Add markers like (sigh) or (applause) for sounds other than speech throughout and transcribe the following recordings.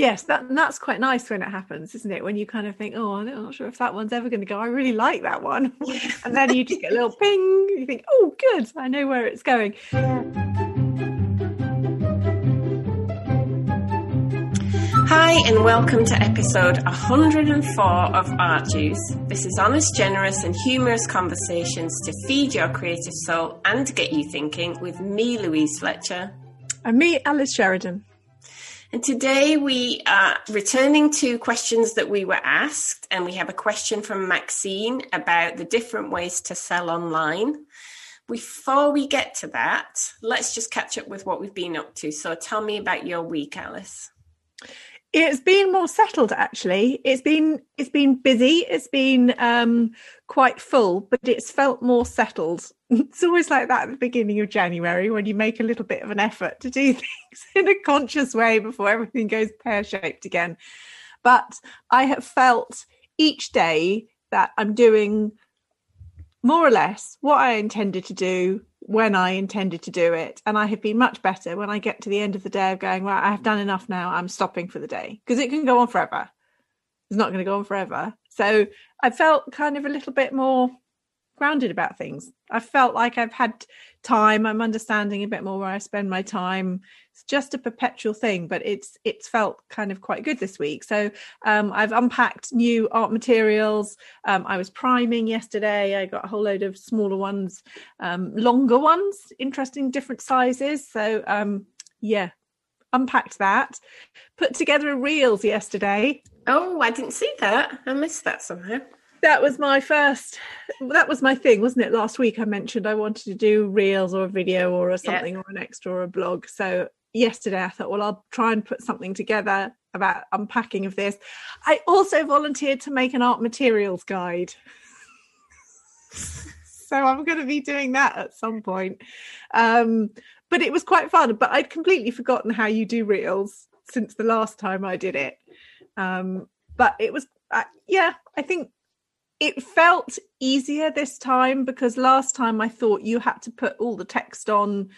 Yes, that that's quite nice when it happens, isn't it? When you kind of think, "Oh, I'm not sure if that one's ever going to go. I really like that one," (laughs) and then you just get a little ping. You think, "Oh, good, I know where it's going." Hi, and welcome to episode 104 of Art Juice. This is honest, generous, and humorous conversations to feed your creative soul and get you thinking with me, Louise Fletcher. And me, Alice Sheridan. And today we are returning to questions that we were asked, and we have a question from Maxine about the different ways to sell online. Before we get to that, let's just catch up with what we've been up to. So tell me about your week, Alice. It's been more settled actually. It's been it's been busy. It's been um, quite full, but it's felt more settled. (laughs) It's always like that at the beginning of January when you make a little bit of an effort to do (laughs) things in a conscious way before everything goes pear shaped again. But I have felt each day that I'm doing more or less what I intended to do when I intended to do it. And I have been much better when I get to the end of the day of going, right, I have done enough now. I'm stopping for the day because it can go on forever. It's not going to go on forever. So I felt kind of a little bit more grounded about things. I felt like I've had time. I'm understanding a bit more where I spend my time. It's just a perpetual thing, but it's it's felt kind of quite good this week. So um, I've unpacked new art materials. Um, I was priming yesterday. I got a whole load of smaller ones, um, longer ones, interesting different sizes. So um, yeah, unpacked that. Put together a reels yesterday. Oh, I didn't see that. I missed that somehow that was my first that was my thing wasn't it? Last week i mentioned i wanted to do reels or a video or a something or an extra or a blog. So yesterday i thought well i'll try and put something together about unpacking of this. I also volunteered to make an art materials guide. (laughs) So i'm going to be doing that at some point. Um, but it was quite fun but i'd completely forgotten how you do reels since the last time i did it. Um, but it was uh, yeah i think it felt easier this time because last time I thought you had to put all the text on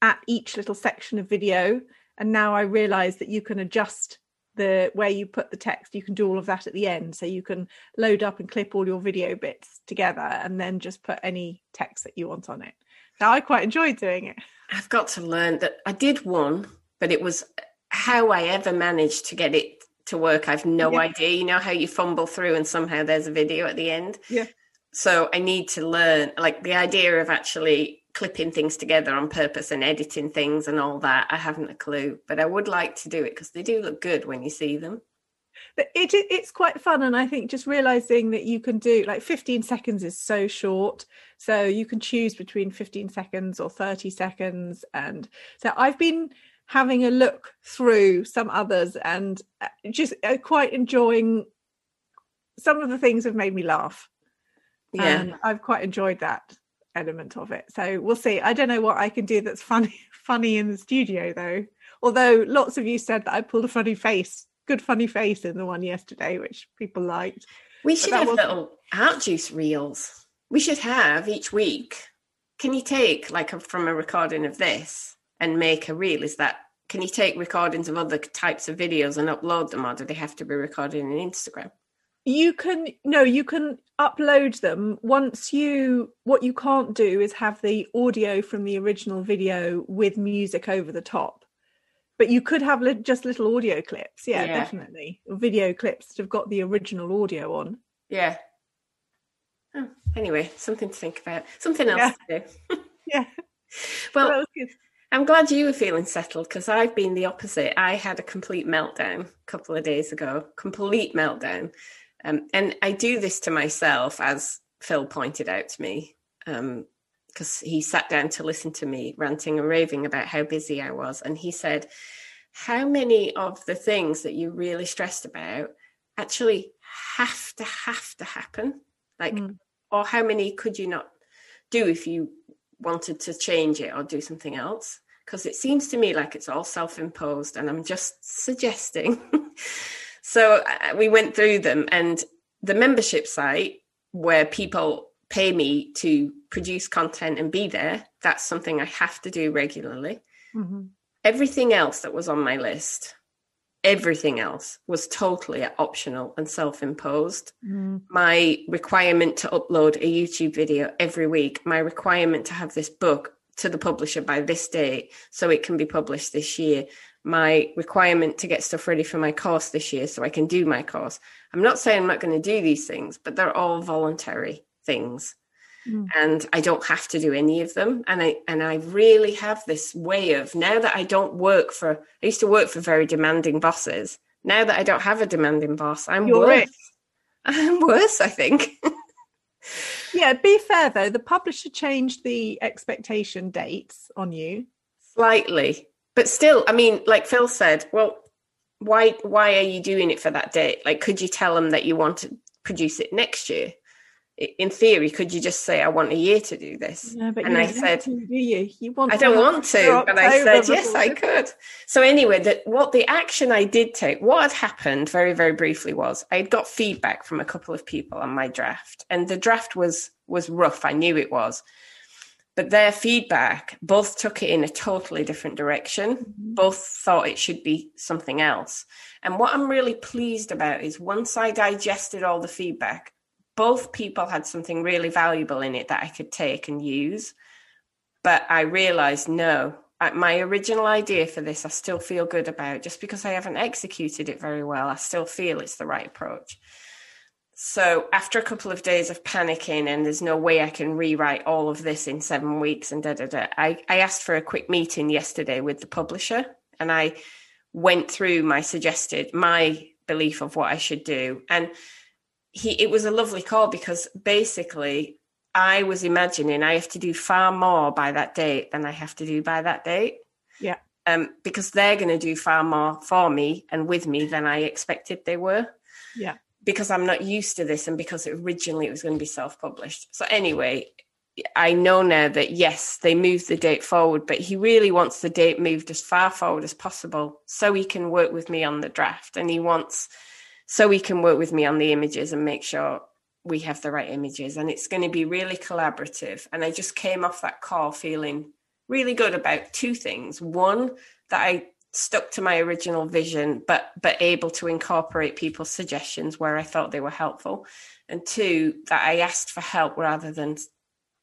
at each little section of video. And now I realize that you can adjust the where you put the text, you can do all of that at the end. So you can load up and clip all your video bits together and then just put any text that you want on it. Now I quite enjoyed doing it. I've got to learn that I did one, but it was how I ever managed to get it to work. I've no yeah. idea. You know how you fumble through and somehow there's a video at the end? Yeah. So I need to learn like the idea of actually clipping things together on purpose and editing things and all that. I haven't a clue, but I would like to do it because they do look good when you see them. But it, it, it's quite fun, and I think just realizing that you can do like 15 seconds is so short, so you can choose between 15 seconds or 30 seconds, and so I've been having a look through some others and uh, just uh, quite enjoying some of the things have made me laugh. Yeah. And I've quite enjoyed that element of it. So we'll see. I don't know what I can do that's funny (laughs) funny in the studio though. Although lots of you said that I pulled a funny face, good funny face in the one yesterday, which people liked. We should have wasn't... little art juice reels. We should have each week. Can you take like a, from a recording of this and make a reel? Is that can you take recordings of other types of videos and upload them, or do they have to be recorded in Instagram? You can no, you can upload them once you. What you can't do is have the audio from the original video with music over the top. But you could have li- just little audio clips, yeah, yeah, definitely. Video clips that have got the original audio on. Yeah. Oh, anyway, something to think about. Something else yeah. to do. (laughs) yeah. Well, I'm glad you were feeling settled because I've been the opposite. I had a complete meltdown a couple of days ago, complete meltdown. Um, and I do this to myself, as Phil pointed out to me, because um, he sat down to listen to me ranting and raving about how busy I was. And he said, How many of the things that you're really stressed about actually have to have to happen? Like, mm. or how many could you not do if you wanted to change it or do something else because it seems to me like it's all self-imposed and i'm just suggesting (laughs) so uh, we went through them and the membership site where people pay me to produce content and be there that's something i have to do regularly mm-hmm. everything else that was on my list everything else was totally optional and self-imposed Mm. my requirement to upload a youtube video every week my requirement to have this book to the publisher by this date so it can be published this year my requirement to get stuff ready for my course this year so i can do my course i'm not saying i'm not going to do these things but they're all voluntary things Mm. and I don't have to do any of them. And I and I really have this way of now that I don't work for I used to work for very demanding bosses. Now that I don't have a demanding boss, I'm You're worse. it. (laughs) I'm worse, I think. (laughs) Yeah, be fair though, the publisher changed the expectation dates on you. Slightly. But still, I mean, like Phil said, well, why why are you doing it for that date? Like could you tell them that you want to produce it next year? In theory, could you just say I want a year to do this? And I said- to, do you? You want I don't want to, but I said yes, I could. So anyway, that what the action I did take, what had happened very, very briefly was I got feedback from a couple of people on my draft, and the draft was was rough. I knew it was, but their feedback both took it in a totally different direction. Mhm. Both thought it should be something else. And what I'm really pleased about is once I digested all the feedback, both people had something really valuable in it that I could take and use but I realized no, my original idea for this, I still feel good about. Just because I haven't executed it very well, I still feel it's the right approach. So after a couple of days of panicking, and there's no way I can rewrite all of this in seven weeks, and da da da, I, I asked for a quick meeting yesterday with the publisher, and I went through my suggested my belief of what I should do, and he it was a lovely call because basically I was imagining I have to do far more by that date than I have to do by that date. Yeah. Um, because they're going to do far more for me and with me than I expected they were. Yeah. Because I'm not used to this and because originally it was going to be self published. So, anyway, I know now that yes, they moved the date forward, but he really wants the date moved as far forward as possible so he can work with me on the draft. And he wants so he can work with me on the images and make sure we have the right images. And it's going to be really collaborative. And i just came off that call feeling really good about two things. One that i stuck to my original vision but but able to incorporate people's suggestions where i thought they were helpful. And two that i asked for help rather than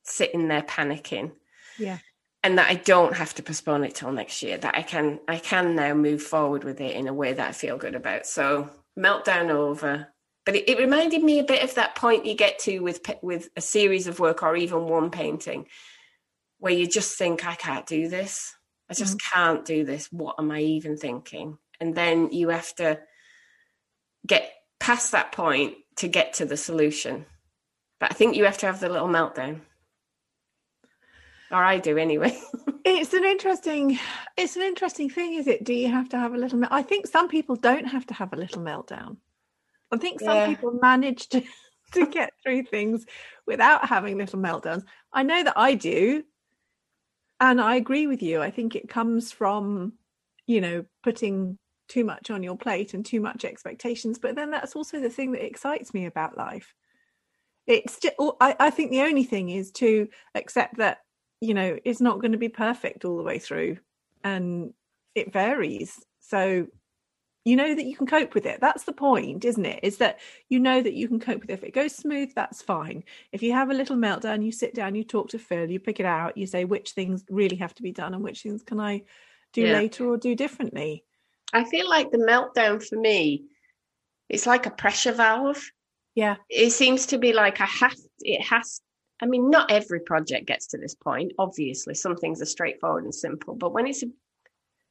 sitting there panicking. Yeah. and that i don't have to postpone it till next year that i can i can now move forward with it in a way that i feel good about. So meltdown over. But it, it reminded me a bit of that point you get to with with a series of work or even one painting where you just think i can't do this. I just mm-hmm. can't do this. What am i even thinking? And then you have to get past that point to get to the solution. But i think you have to have the little meltdown or i do anyway (laughs) It's an interesting it's an interesting thing, is it? Do you have to have a little I think some people don't have to have a little meltdown. I think some Yeah. people manage to, (laughs) to get through things without having little meltdowns. I know that I do. And I agree with you. I think it comes from, you know, putting too much on your plate and too much expectations. But then that's also the thing that excites me about life. It's just, I, I think the only thing is to accept that you know it's not going to be perfect all the way through and it varies. So you know that you can cope with it. That's the point isn't it? Is that you know that you can cope with it. If it goes smooth that's fine. If you have a little meltdown you sit down you talk to phil you pick it out you say which things really have to be done and which things can i do Yeah. later or do differently? I feel like the meltdown for me it's like a pressure valve. Yeah. It seems to be like I have it has I mean not every project gets to this point obviously. Some things are straightforward and simple but when it's a,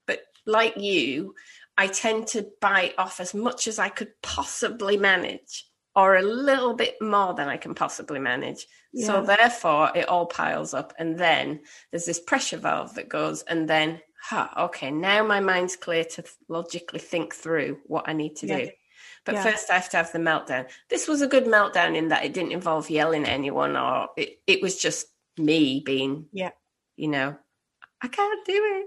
but like you I tend to bite off as much as I could possibly manage or a little bit more than I can possibly manage. So therefore it all piles up and then there's this pressure valve that goes and then ha okay now my mind's clear to logically think through what I need to Yeah. do but Yeah. first, I have to have the meltdown. This was a good meltdown in that it didn't involve yelling at anyone, or it, it was just me being, Yeah. you know, I can't do it.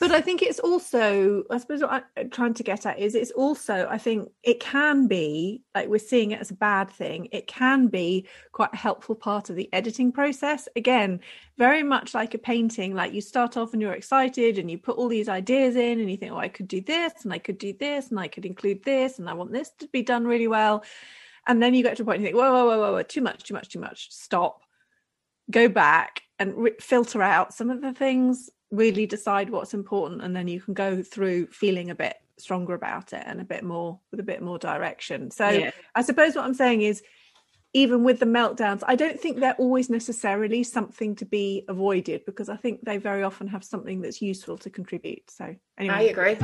But I think it's also, I suppose what I'm uh, trying to get at is it's also, I think it can be, like we're seeing it as a bad thing, it can be quite a helpful part of the editing process. Again, very much like a painting, like you start off and you're excited and you put all these ideas in and you think, oh, I could do this and I could do this and I could include this and I want this to be done really well. And then you get to a point and you think, whoa, whoa, whoa, whoa, whoa too much, too much, too much. Stop, go back and re- filter out some of the things really decide what's important and then you can go through feeling a bit stronger about it and a bit more with a bit more direction so yeah. i suppose what i'm saying is even with the meltdowns i don't think they're always necessarily something to be avoided because i think they very often have something that's useful to contribute so anyway i agree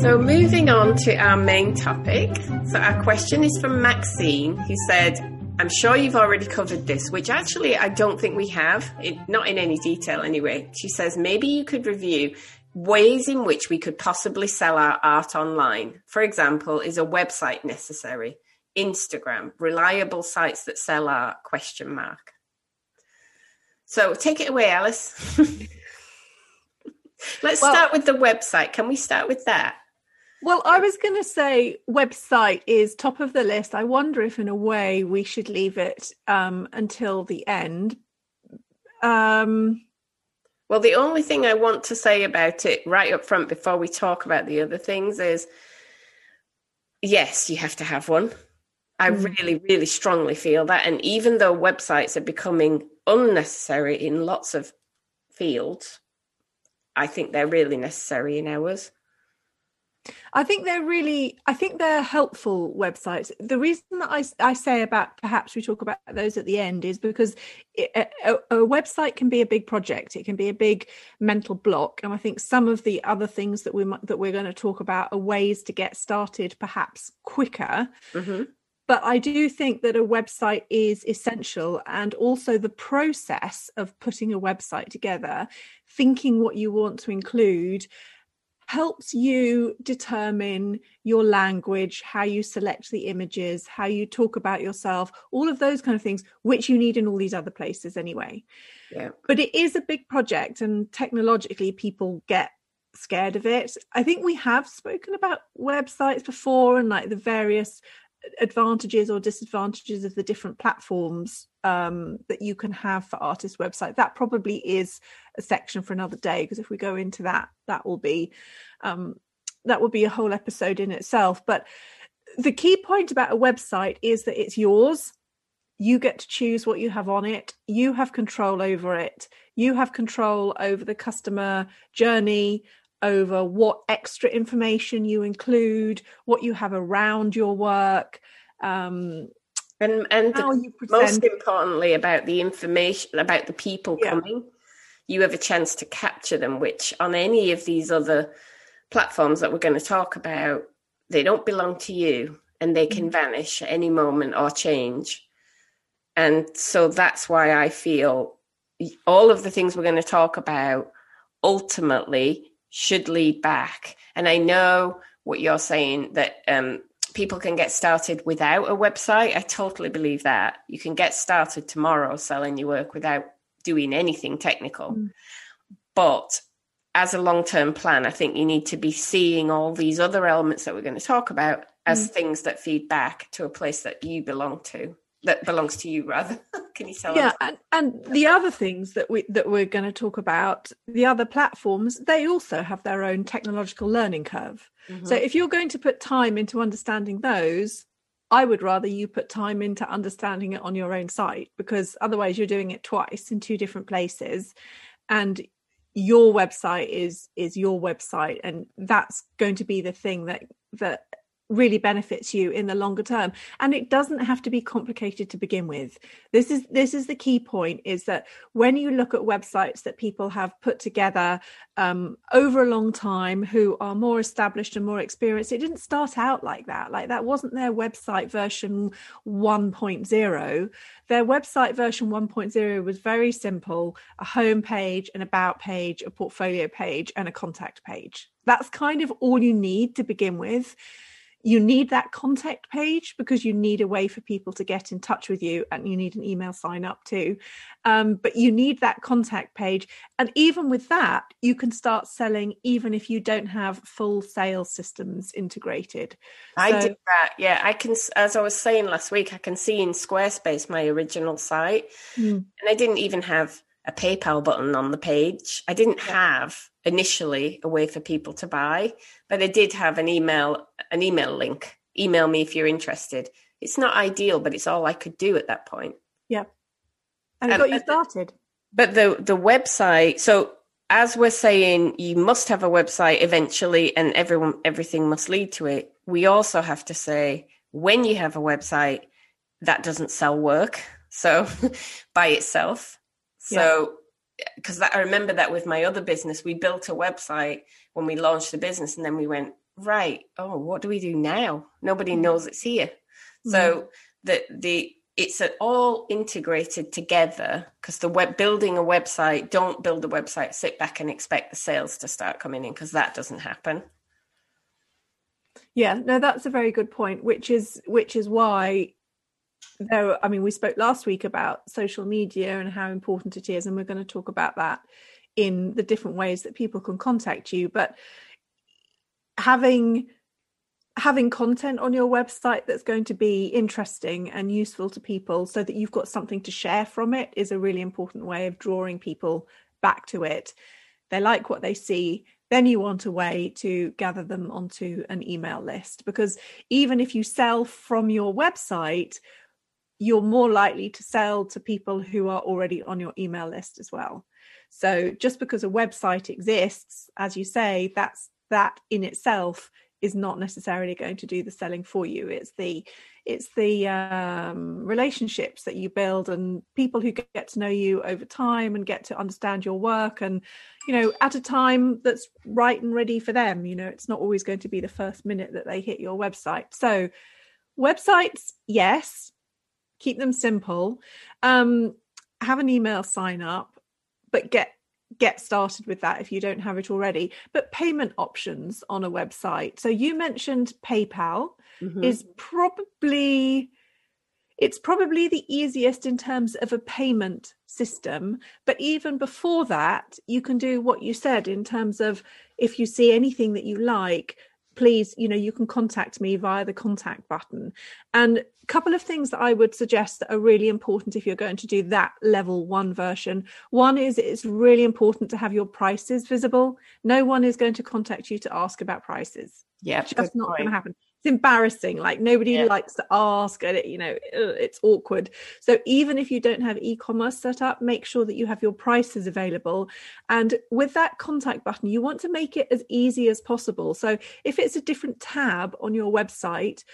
So, moving on to our main topic. So, our question is from Maxine, who said, I'm sure you've already covered this, which actually I don't think we have, it, not in any detail anyway. She says maybe you could review ways in which we could possibly sell our art online. For example, is a website necessary? Instagram, reliable sites that sell art? Question mark. So take it away, Alice. (laughs) Let's well, start with the website. Can we start with that? Well, I was going to say website is top of the list. I wonder if, in a way, we should leave it um, until the end. Um, well, the only thing I want to say about it right up front before we talk about the other things is yes, you have to have one. I mm. really, really strongly feel that. And even though websites are becoming unnecessary in lots of fields, I think they're really necessary in ours. I think they're really, I think they're helpful websites. The reason that I, I say about perhaps we talk about those at the end is because it, a, a, website can be a big project. It can be a big mental block, and I think some of the other things that we that we're going to talk about are ways to get started perhaps quicker. Mm-hmm. But I do think that a website is essential, and also the process of putting a website together, thinking what you want to include helps you determine your language, how you select the images, how you talk about yourself, all of those kind of things, which you need in all these other places anyway. Yeah. But it is a big project, and technologically, people get scared of it. I think we have spoken about websites before and like the various advantages or disadvantages of the different platforms um, that you can have for artist website that probably is a section for another day because if we go into that that will be um, that will be a whole episode in itself but the key point about a website is that it's yours you get to choose what you have on it you have control over it you have control over the customer journey over what extra information you include, what you have around your work, um, and and most importantly about the information about the people yeah. coming. You have a chance to capture them, which on any of these other platforms that we're going to talk about, they don't belong to you and they can mm-hmm. vanish at any moment or change. And so that's why I feel all of the things we're going to talk about ultimately should lead back. And I know what you're saying that um, people can get started without a website. I totally believe that. You can get started tomorrow selling your work without doing anything technical. Mm. But as a long term plan, I think you need to be seeing all these other elements that we're going to talk about as mm. things that feed back to a place that you belong to that belongs to you rather (laughs) can you tell yeah us? and, and the other things that we that we're going to talk about the other platforms they also have their own technological learning curve mm-hmm. so if you're going to put time into understanding those i would rather you put time into understanding it on your own site because otherwise you're doing it twice in two different places and your website is is your website and that's going to be the thing that that really benefits you in the longer term. And it doesn't have to be complicated to begin with. This is this is the key point is that when you look at websites that people have put together um, over a long time who are more established and more experienced it didn't start out like that. Like that wasn't their website version 1.0 their website version 1.0 was very simple a home page an about page a portfolio page and a contact page. That's kind of all you need to begin with you need that contact page because you need a way for people to get in touch with you and you need an email sign up too. Um, but you need that contact page. And even with that you can start selling even if you don't have full sales systems integrated. I so, did that. Yeah i can as i was saying last week i can see in squarespace my original site. Mm. and i didn't even have a PayPal button on the page. I didn't have initially a way for people to buy, but I did have an email an email link. Email me if you're interested. It's not ideal, but it's all I could do at that point. Yeah. And it got you started. But the the website, so as we're saying you must have a website eventually and everyone everything must lead to it. We also have to say when you have a website that doesn't sell work. So (laughs) by itself so, because. I remember that with my other business, we built a website when we launched the business, and then we went right. Oh, what do we do now? Nobody mm. knows it's here. Mm. So the the it's all integrated together because the web building a website don't build a website sit back and expect the sales to start coming in because that doesn't happen yeah no that's a very good point which is which is why there i mean we spoke last week about social media and how important it is and we're going to talk about that in the different ways that people can contact you. But having having content on your website that's going to be interesting and useful to people so that you've got something to share from it is a really important way of drawing people back to it. They like what they see then you want a way to gather them onto an email list. Because even if you sell from your website you're more likely to sell to people who are already on your email list as well. So just because a website exists, as you say, that's that in itself is not necessarily going to do the selling for you. It's the it's the um, relationships that you build and people who get to know you over time and get to understand your work and you know at a time that's right and ready for them. You know, it's not always going to be the first minute that they hit your website. So websites, yes, keep them simple um, have an email sign up but get get started with that if you don't have it already. But payment options on a website. So you mentioned paypal mm-hmm. is probably it's probably the easiest in terms of a payment system. But even before that you can do what you said in terms of if you see anything that you like please you know you can contact me via the contact button. And couple of things that i would suggest that are really important if you're going to do that level one version. One is it's really important to have your prices visible. No one is going to contact you to ask about prices. Yeah that's not going to happen. It's embarrassing. Like nobody yeah. likes to ask and it, you know it's awkward. So even if you don't have e-commerce set up make sure that you have your prices available. And with that contact button you want to make it as easy as possible. So if it's a different tab on your website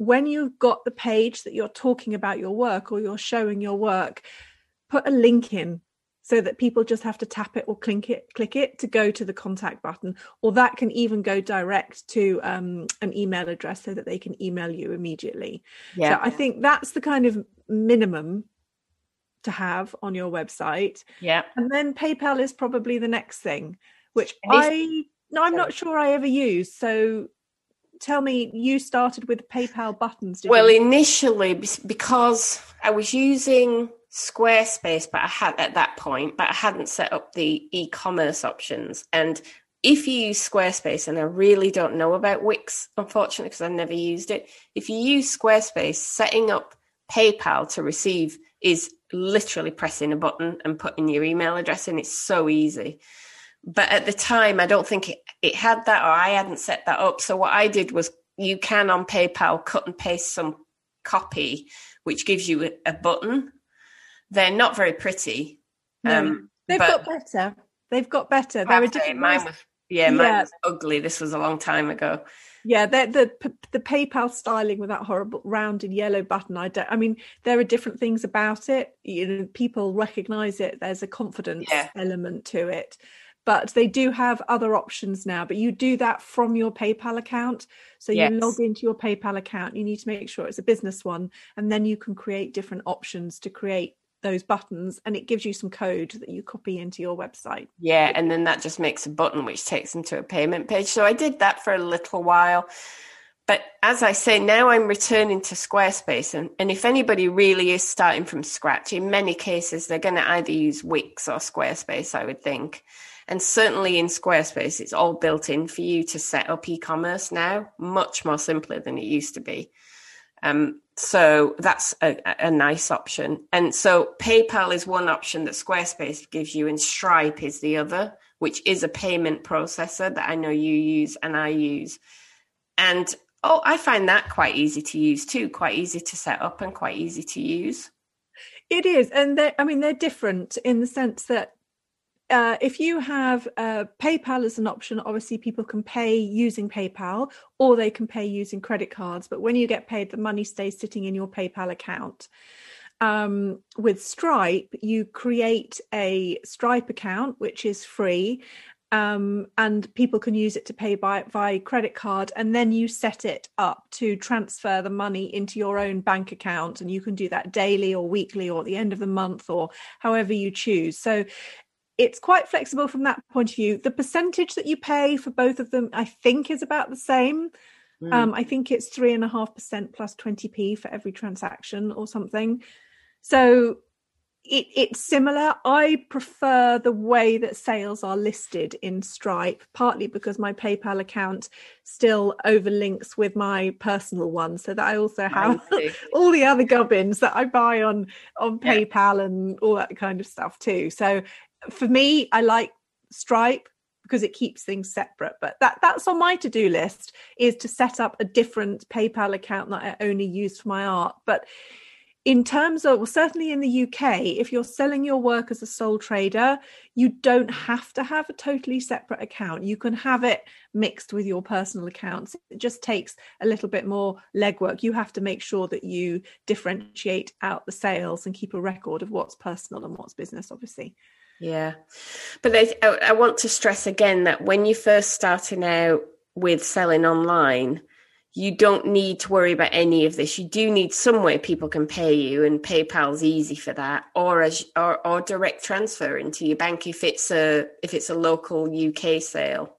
when you've got the page that you're talking about your work or you're showing your work put a link in so that people just have to tap it or click it click it to go to the contact button. Or that can even go direct to um, an email address so that they can email you immediately. Yeah. So i think that's the kind of minimum to have on your website. Yeah. And then paypal is probably the next thing which i no i'm not sure i ever use. So tell me you started with paypal buttons well you? initially because i was using Squarespace, but I had at that point, but I hadn't set up the e-commerce options. And if you use Squarespace, and I really don't know about Wix, unfortunately, because I've never used it. If you use Squarespace, setting up PayPal to receive is literally pressing a button and putting your email address in. It's so easy. But at the time, I don't think it, it had that, or I hadn't set that up. So what I did was you can on PayPal cut and paste some copy, which gives you a, a button they're not very pretty. No, um, they've got better. They've got better. They're a different. Mine was, yeah, mine yeah. was ugly. This was a long time ago. Yeah, the the PayPal styling with that horrible rounded yellow button. I don't. I mean, there are different things about it. You know, people recognise it. There's a confidence yeah. element to it, but they do have other options now. But you do that from your PayPal account. So yes. you log into your PayPal account. You need to make sure it's a business one, and then you can create different options to create those buttons and it gives you some code that you copy into your website. Yeah, and then that just makes a button which takes them to a payment page. So I did that for a little while. but as I say, now I'm returning to Squarespace. And, and if anybody really is starting from scratch, in many cases, they're going to either use Wix or Squarespace, I would think. And certainly in Squarespace, it's all built in for you to set up e commerce now, much more simpler than it used to be. Um, so that's a, a, nice option. And so PayPal is one option that Squarespace gives you, and Stripe is the other, which is a payment processor that I know you use and I use. And oh, I find that quite easy to use too, quite easy to set up and quite easy to use. It is. And I mean, they're different in the sense that uh, if you have uh, PayPal as an option, obviously people can pay using PayPal or they can pay using credit cards. But when you get paid, the money stays sitting in your PayPal account. Um, with Stripe, you create a Stripe account, which is free, um, and people can use it to pay by via credit card, and then you set it up to transfer the money into your own bank account, and you can do that daily or weekly or at the end of the month or however you choose. So it's quite flexible from that point of view. The percentage that you pay for both of them, I think, is about the same. Mm. Um, I think it's three and a half percent plus 20p for every transaction or something. So it, it's similar. I prefer the way that sales are listed in Stripe, partly because my PayPal account still overlinks with my personal one, so that I also have I (laughs) all the other gubbins that I buy on on yeah. PayPal and all that kind of stuff too. So for me, I like Stripe because it keeps things separate. But that that's on my to-do list is to set up a different PayPal account that I only use for my art. But in terms of well, certainly in the UK, if you're selling your work as a sole trader, you don't have to have a totally separate account. You can have it mixed with your personal accounts. It just takes a little bit more legwork. You have to make sure that you differentiate out the sales and keep a record of what's personal and what's business, obviously. Yeah. But I, I want to stress again that when you're first starting out with selling online, you don't need to worry about any of this. You do need some way people can pay you, and PayPal's easy for that, or as or, or direct transfer into your bank if it's a if it's a local UK sale,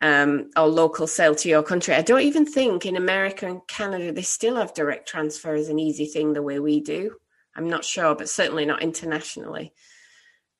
um, or local sale to your country. I don't even think in America and Canada they still have direct transfer as an easy thing the way we do. I'm not sure, but certainly not internationally.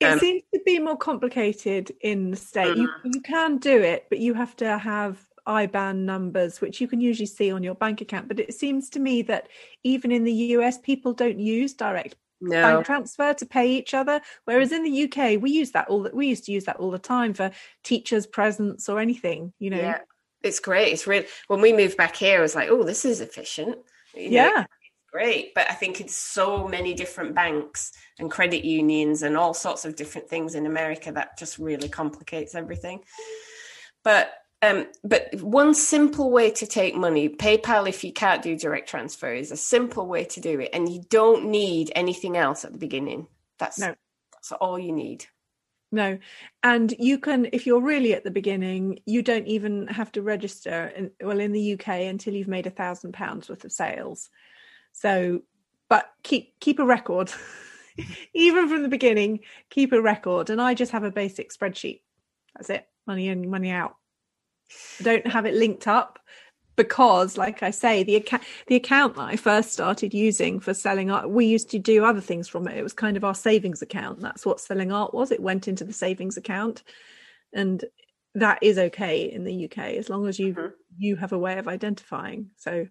It um, seems to be more complicated in the state. You mm. you can do it, but you have to have IBAN numbers, which you can usually see on your bank account. But it seems to me that even in the US, people don't use direct no. bank transfer to pay each other. Whereas in the UK, we use that all. that We used to use that all the time for teachers' presents or anything. You know, yeah, it's great. It's really when we moved back here, I was like, oh, this is efficient. You know, yeah, great. But I think it's so many different banks and credit unions and all sorts of different things in America that just really complicates everything. But um, but one simple way to take money, PayPal, if you can't do direct transfer, is a simple way to do it, and you don't need anything else at the beginning. That's no. that's all you need. No, and you can, if you're really at the beginning, you don't even have to register. In, well, in the UK, until you've made a thousand pounds worth of sales. So, but keep keep a record, (laughs) even from the beginning. Keep a record, and I just have a basic spreadsheet. That's it. Money in, money out. I don't have it linked up because like i say the account the account that i first started using for selling art we used to do other things from it it was kind of our savings account that's what selling art was it went into the savings account and that is okay in the uk as long as you mm-hmm. you have a way of identifying so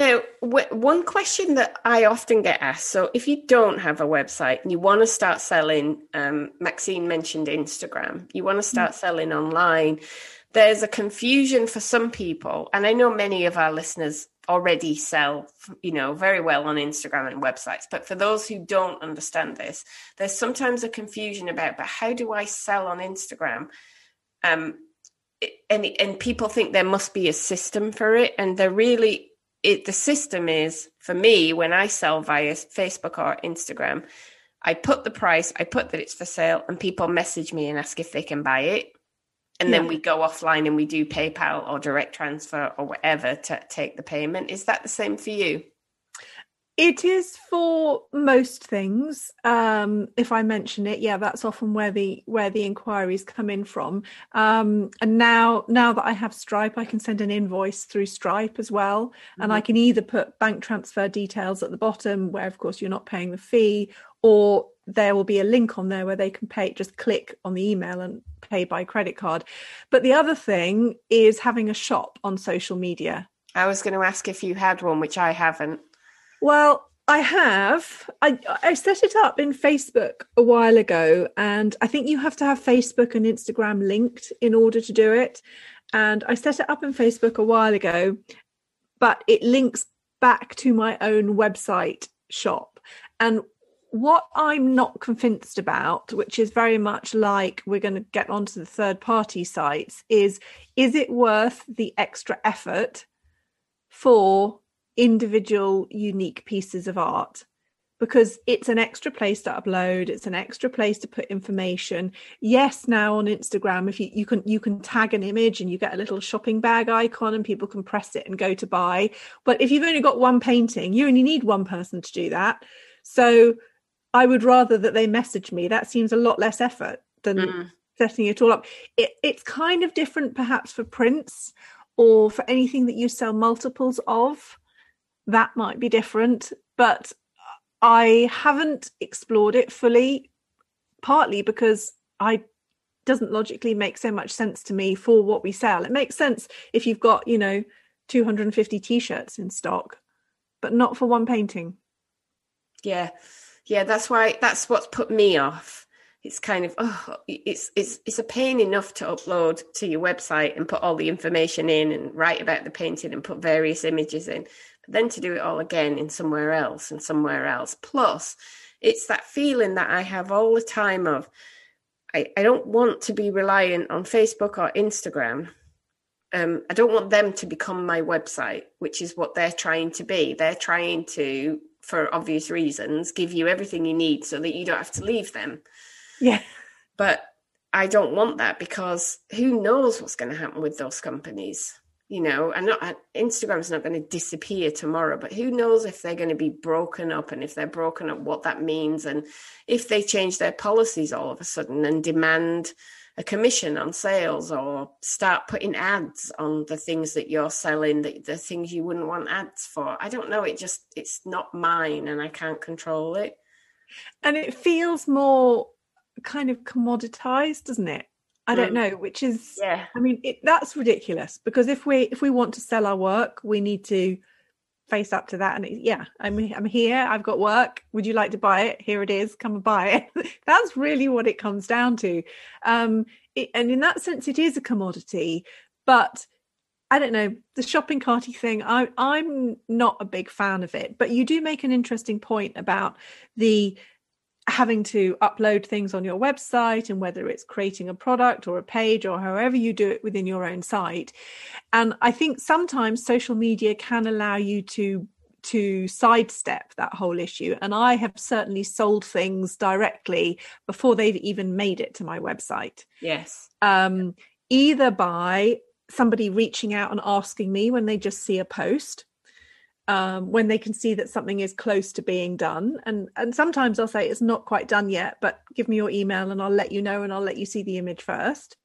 now, one question that I often get asked so, if you don't have a website and you want to start selling, um, Maxine mentioned Instagram, you want to mm. start selling online, there's a confusion for some people. And I know many of our listeners already sell, you know, very well on Instagram and websites. But for those who don't understand this, there's sometimes a confusion about, but how do I sell on Instagram? Um, and and people think there must be a system for it, and there really it the system is for me when I sell via Facebook or Instagram, I put the price, I put that it's for sale, and people message me and ask if they can buy it. And yeah. then we go offline and we do PayPal or direct transfer or whatever to take the payment. Is that the same for you? It is for most things. Um, if I mention it, yeah, that's often where the where the inquiries come in from. Um, and now now that I have Stripe, I can send an invoice through Stripe as well, mm-hmm. and I mm-hmm. can either put bank transfer details at the bottom, where of course you're not paying the fee, or there will be a link on there where they can pay. Just click on the email and pay by credit card. But the other thing is having a shop on social media. I was going to ask if you had one, which I haven't. Well, I have. I, I set it up in Facebook a while ago, and I think you have to have Facebook and Instagram linked in order to do it. And I set it up in Facebook a while ago, but it links back to my own website shop. And what I'm not convinced about, which is very much like we're going to get onto the third party sites, is is it worth the extra effort for individual unique pieces of art because it's an extra place to upload it's an extra place to put information. Yes now on instagram if you, you can you can tag an image and you get a little shopping bag icon and people can press it and go to buy. But if you've only got one painting you only need one person to do that. So i would rather that they message me. That seems a lot less effort than mm. setting it all up. It, it's kind of different perhaps for prints or for anything that you sell multiples of that might be different, but I haven't explored it fully, partly because I doesn't logically make so much sense to me for what we sell. It makes sense if you've got, you know, 250 t-shirts in stock, but not for one painting. Yeah. Yeah, that's why that's what's put me off. It's kind of oh it's it's it's a pain enough to upload to your website and put all the information in and write about the painting and put various images in then to do it all again in somewhere else and somewhere else. Plus, it's that feeling that I have all the time of I, I don't want to be reliant on Facebook or Instagram. Um, I don't want them to become my website, which is what they're trying to be. They're trying to, for obvious reasons, give you everything you need so that you don't have to leave them. Yeah. But I don't want that because who knows what's going to happen with those companies? You know, and not Instagram's not going to disappear tomorrow, but who knows if they're going to be broken up and if they're broken up, what that means, and if they change their policies all of a sudden and demand a commission on sales or start putting ads on the things that you're selling, the, the things you wouldn't want ads for. I don't know. It just it's not mine, and I can't control it. And it feels more kind of commoditized, doesn't it? I don't mm. know, which is yeah. I mean, it, that's ridiculous because if we if we want to sell our work, we need to face up to that. And it, yeah, I'm I'm here. I've got work. Would you like to buy it? Here it is. Come and buy it. (laughs) that's really what it comes down to. Um, it, and in that sense, it is a commodity. But I don't know the shopping carty thing. I I'm not a big fan of it. But you do make an interesting point about the having to upload things on your website and whether it's creating a product or a page or however you do it within your own site. And i think sometimes social media can allow you to to sidestep that whole issue. And i have certainly sold things directly before they've even made it to my website. Yes. Um, either by somebody reaching out and asking me when they just see a post um, when they can see that something is close to being done. And and sometimes I'll say it's not quite done yet, but give me your email and I'll let you know and I'll let you see the image first.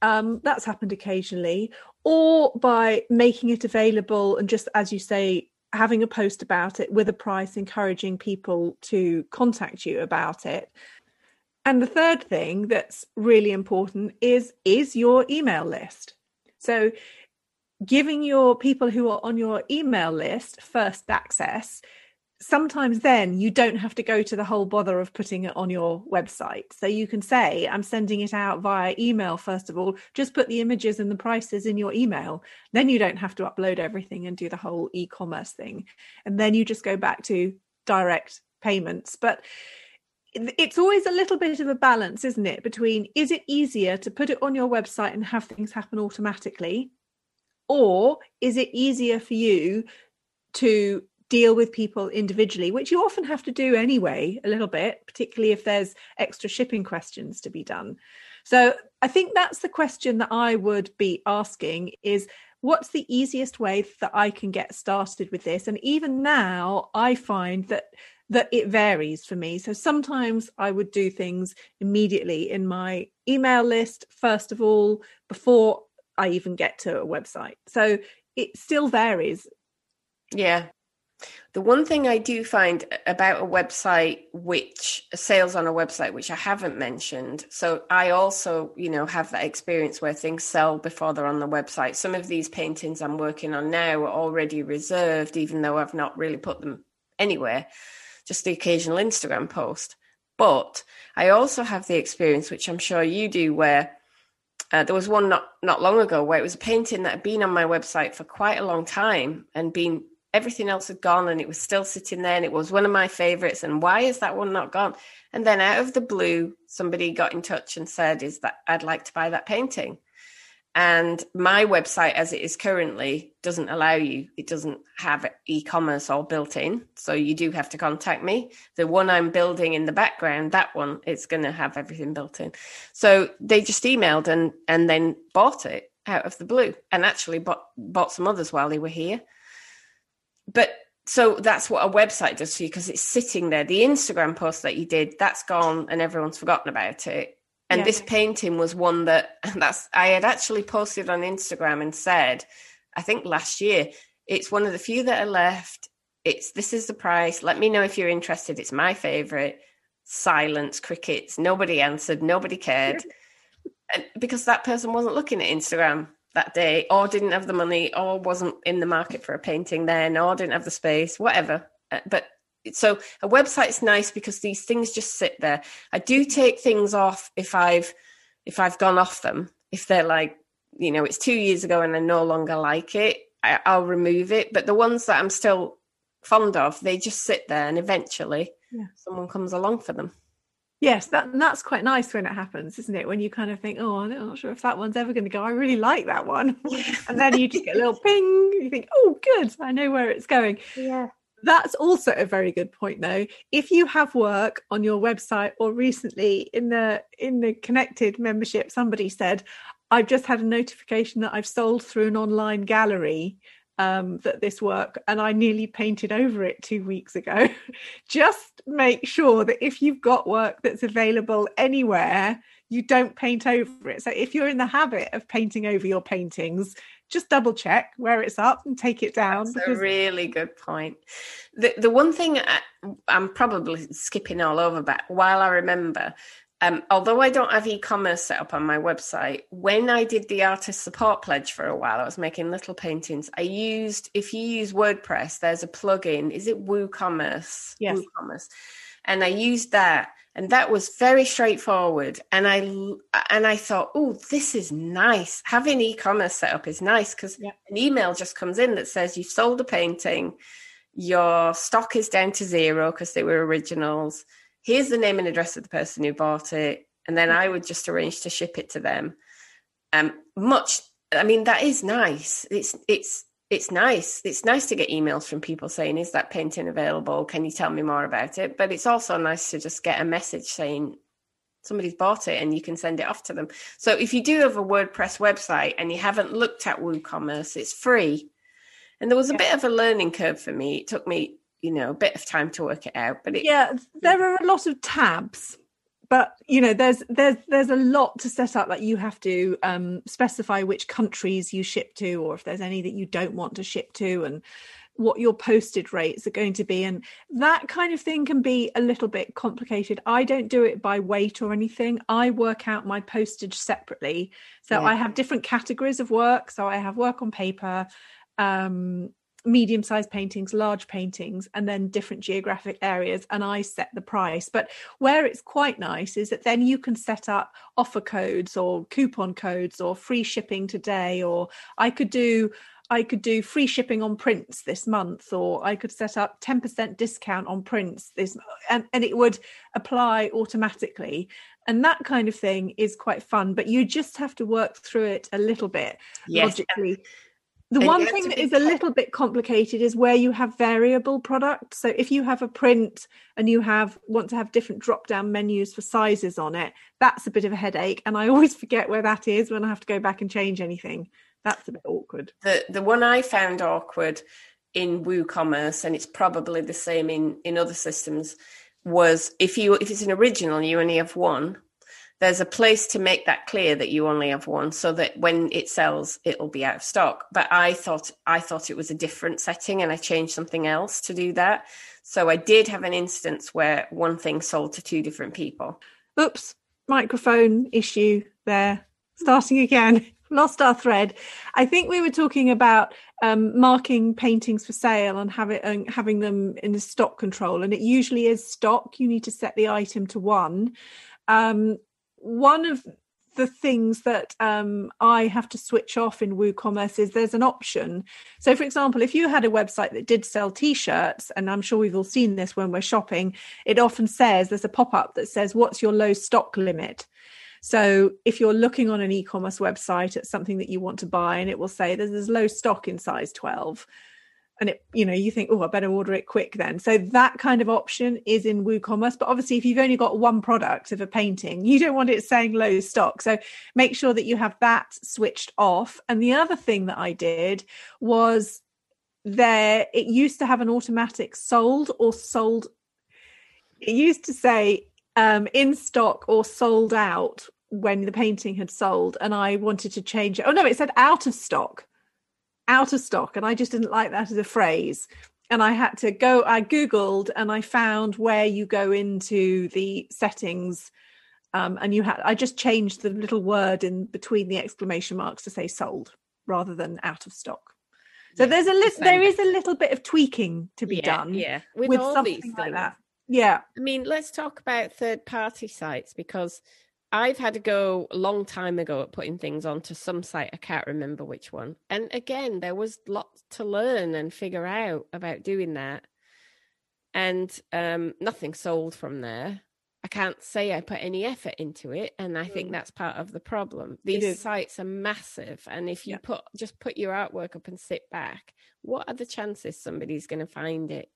Um, that's happened occasionally, or by making it available and just as you say, having a post about it with a price, encouraging people to contact you about it. And the third thing that's really important is is your email list. So giving your people who are on your email list first access sometimes then you don't have to go to the whole bother of putting it on your website. So you can say i'm sending it out via email first of all. Just put the images and the prices in your email. Then you don't have to upload everything and do the whole e-commerce thing. And then you just go back to direct payments. But it's always a little bit of a balance isn't it between is it easier to put it on your website and have things happen automatically or is it easier for you to deal with people individually, which you often have to do anyway, a little bit, particularly if there's extra shipping questions to be done. So I think that's the question that I would be asking is what's the easiest way that I can get started with this? And even now, I find that that it varies for me. So sometimes I would do things immediately in my email list, first of all, before I even get to a website. So it still varies. Yeah. The one thing I do find about a website, which sales on a website, which I haven't mentioned. So I also, you know, have that experience where things sell before they're on the website. Some of these paintings I'm working on now are already reserved, even though I've not really put them anywhere, just the occasional Instagram post. But I also have the experience, which I'm sure you do, where uh, there was one not not long ago where it was a painting that had been on my website for quite a long time and been everything else had gone and it was still sitting there and it was one of my favorites and why is that one not gone? And then out of the blue somebody got in touch and said is that i'd like to buy that painting and my website as it is currently doesn't allow you it doesn't have e-commerce all built in so you do have to contact me the one i'm building in the background that one it's going to have everything built in so they just emailed and and then bought it out of the blue and actually bought bought some others while they were here but so that's what a website does for you because it's sitting there. The Instagram post that you did, that's gone and everyone's forgotten about it. And yeah. this painting was one that (laughs) that's I had actually posted on Instagram and said, I think last year, it's one of the few that are left. It's this is the price. Let me know if you're interested. It's my favorite. Silence, crickets. Nobody answered. Nobody cared. (laughs) and because that person wasn't looking at Instagram that day or didn't have the money or wasn't in the market for a painting then or didn't have the space whatever uh, but so a website's nice because these things just sit there i do take things off if i've if i've gone off them if they're like you know it's two years ago and i no longer like it I, i'll remove it but the ones that i'm still fond of they just sit there and eventually yeah. someone comes along for them Yes, that that's quite nice when it happens, isn't it? When you kind of think, "Oh, I'm not sure if that one's ever going to go. I really like that one," (laughs) and then you just get a little ping. You think, "Oh, good, I know where it's going." Yeah, that's also a very good point, though. If you have work on your website, or recently in the in the connected membership, somebody said, "I've just had a notification that I've sold through an online gallery." um, that this work and I nearly painted over it two weeks ago. (laughs) Just make sure that if you've got work that's available anywhere, you don't paint over it. So if you're in the habit of painting over your paintings, just double check where it's up and take it down. That's because... a really good point. The the one thing I, I'm probably skipping all over, but while I remember um, although I don't have e-commerce set up on my website, when I did the artist support pledge for a while, I was making little paintings. I used, if you use WordPress, there's a plugin. Is it WooCommerce? Yes. WooCommerce. And I used that, and that was very straightforward. And I and I thought, oh, this is nice. Having e-commerce set up is nice because yeah. an email just comes in that says you've sold a painting, your stock is down to zero because they were originals here's the name and address of the person who bought it and then i would just arrange to ship it to them um much i mean that is nice it's it's it's nice it's nice to get emails from people saying is that painting available? Can you tell me more about it? But it's also nice to just get a message saying somebody's bought it and you can send it off to them. So if you do have a wordpress website and you haven't looked at woocommerce it's free. And there was a yeah. bit of a learning curve for me. It took me you know a bit of time to work it out but it, yeah there are a lot of tabs but you know there's there's there's a lot to set up that you have to um, specify which countries you ship to or if there's any that you don't want to ship to and what your posted rates are going to be. And that kind of thing can be a little bit complicated. I don't do it by weight or anything. I work out my postage separately. So yeah. i have different categories of work. So i have work on paper um medium sized paintings, large paintings, and then different geographic areas, and I set the price. But where it's quite nice is that then you can set up offer codes or coupon codes or free shipping today, or I could do. I could do free shipping on prints this month, or I could set up 10% discount on prints this, and, and it would apply automatically. And that kind of thing is quite fun, but you just have to work through it a little bit yes. logically the and one thing that is a little bit complicated is where you have variable products. So if you have a print and you have want to have different drop down menus for sizes on it, that's a bit of a headache. And I (laughs) always forget where that is when I have to go back and change anything. That's a bit awkward. The the one I found awkward in WooCommerce, and it's probably the same in in other systems, was if you if it's an original, you only have one. There's a place to make that clear that you only have one, so that when it sells, it'll be out of stock. But I thought I thought it was a different setting, and I changed something else to do that. So I did have an instance where one thing sold to two different people. Oops, microphone issue there. Starting again. (laughs) Lost our thread. I think we were talking about um, marking paintings for sale and have it, um, having them in the stock control, and it usually is stock. You need to set the item to one. Um, one of the things that um, I have to switch off in WooCommerce is there's an option. So, for example, if you had a website that did sell T-shirts, and I'm sure we've all seen this when we're shopping, it often says there's a pop-up that says, "What's your low stock limit?" So, if you're looking on an e-commerce website at something that you want to buy, and it will say there's low stock in size 12, and it you know you think oh i better order it quick then. So that kind of option is in woocommerce but obviously if you've only got one product of a painting you don't want it saying low stock. So make sure that you have that switched off. And the other thing that i did was there it used to have an automatic sold or sold it used to say um, in stock or sold out when the painting had sold and i wanted to change it. Oh no it said out of stock out of stock and i just didn't like that as a phrase. And i had to go i googled and i found where you go into the settings um, and you had i just changed the little word in between the exclamation marks to say sold rather than out of stock. So yeah, there's a little there is a little bit of tweaking to be yeah, done yeah with, with something like that. yeah. I mean let's talk about third party sites because I've had to go a long time ago at putting things onto some site. I can't remember which one. And again, there was lots to learn and figure out about doing that. And um, nothing sold from there. I can't say I put any effort into it, and I think mm. that's part of the problem. These sites are massive, and if you yeah. put just put your artwork up and sit back, what are the chances somebody's going to find it?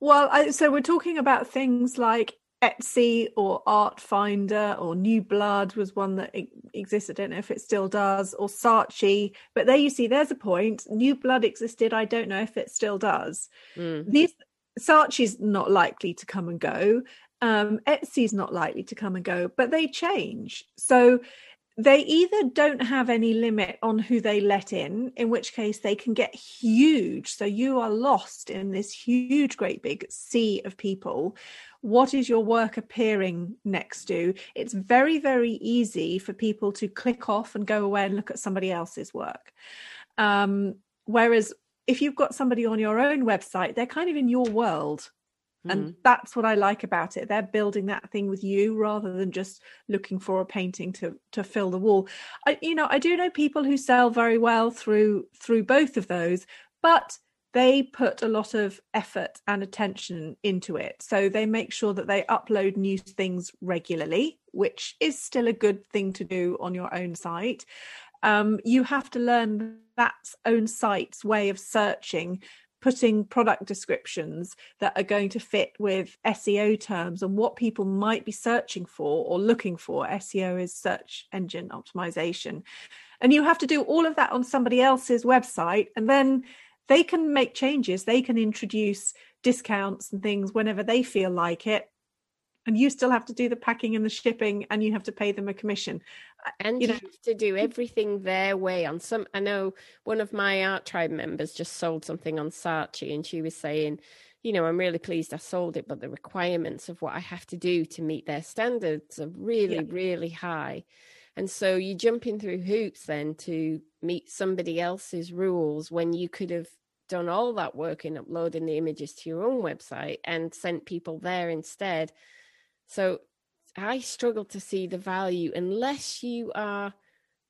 Well, I, so we're talking about things like Etsy or Artfinder or New Blood was one that existed. I don't know if it still does, or Saatchi. But there you see, there's a point. New Blood existed. I don't know if it still does. Mm. These Saatchi's not likely to come and go. Um, Etsy's not likely to come and go, but they change. So they either don't have any limit on who they let in, in which case they can get huge. So you are lost in this huge, great big sea of people. What is your work appearing next to? It's very, very easy for people to click off and go away and look at somebody else's work. Um, whereas if you've got somebody on your own website, they're kind of in your world and mm. that's what i like about it they're building that thing with you rather than just looking for a painting to to fill the wall i you know i do know people who sell very well through through both of those but they put a lot of effort and attention into it so they make sure that they upload new things regularly which is still a good thing to do on your own site um, you have to learn that own site's way of searching putting product descriptions that are going to fit with SEO terms and what people might be searching for or looking for. SEO is search engine optimization. And you have to do all of that on somebody else's website and then they can make changes. They can introduce discounts and things whenever they feel like it and you still have to do the packing and the shipping and you have to pay them a commission uh, and you, know, have to do everything their way on some i know one of my art tribe members just sold something on saatchi and she was saying you know i'm really pleased i sold it but the requirements of what i have to do to meet their standards are really yeah. really high and so you're jumping through hoops then to meet somebody else's rules when you could have done all that work in uploading the images to your own website and sent people there instead so I struggle to see the value unless you are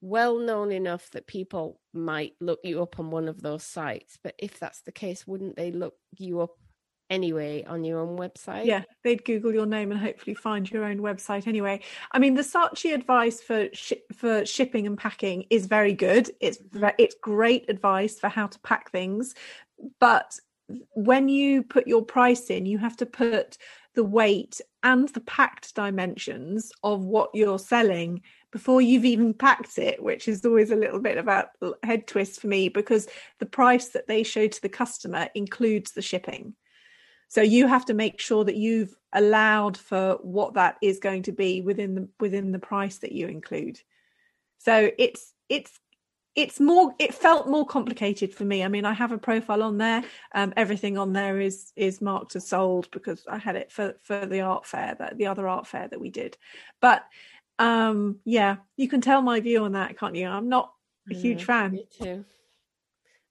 well known enough that people might look you up on one of those sites. But if that's the case, wouldn't they look you up anyway on your own website? Yeah, they'd Google your name and hopefully find your own website anyway. I mean, the Saatchi advice for sh- for shipping and packing is very good. It's it's great advice for how to pack things, but when you put your price in, you have to put the weight and the packed dimensions of what you're selling before you've even packed it, which is always a little bit of a head twist for me because the price that they show to the customer includes the shipping. So you have to make sure that you've allowed for what that is going to be within the within the price that you include. So it's it's it's more it felt more complicated for me. I mean i have a profile on there. Um, everything on there is is marked as sold because i had it for for the art fair that the other art fair that we did. But um yeah you can tell my view on that can't you? I'm not a huge fan. me too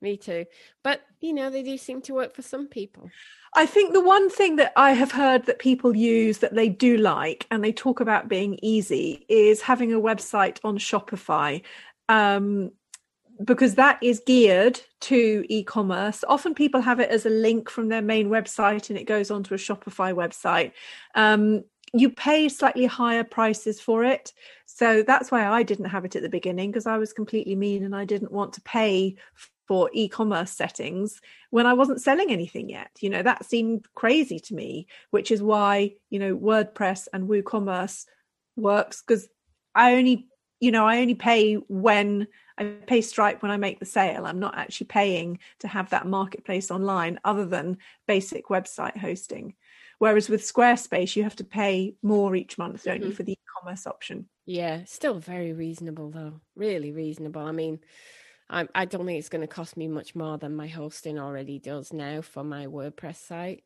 me too. But you know they do seem to work for some people. I think the one thing that i have heard that people use that they do like and they talk about being easy is having a website on shopify um because that is geared to e-commerce. Often people have it as a link from their main website and it goes onto a shopify website. Um, you pay slightly higher prices for it. So that's why i didn't have it at the beginning because i was completely mean and i didn't want to pay for e-commerce settings when i wasn't selling anything yet you know that seemed crazy to me which is why you know wordpress and woocommerce works because i only you know i only pay when I pay Stripe when I make the sale. I'm not actually paying to have that marketplace online other than basic website hosting. Whereas with Squarespace, you have to pay more each month, don't mm-hmm. you, for the e-commerce option? Yeah, still very reasonable though. Really reasonable. I mean, I, I don't think it's going to cost me much more than my hosting already does now for my WordPress site.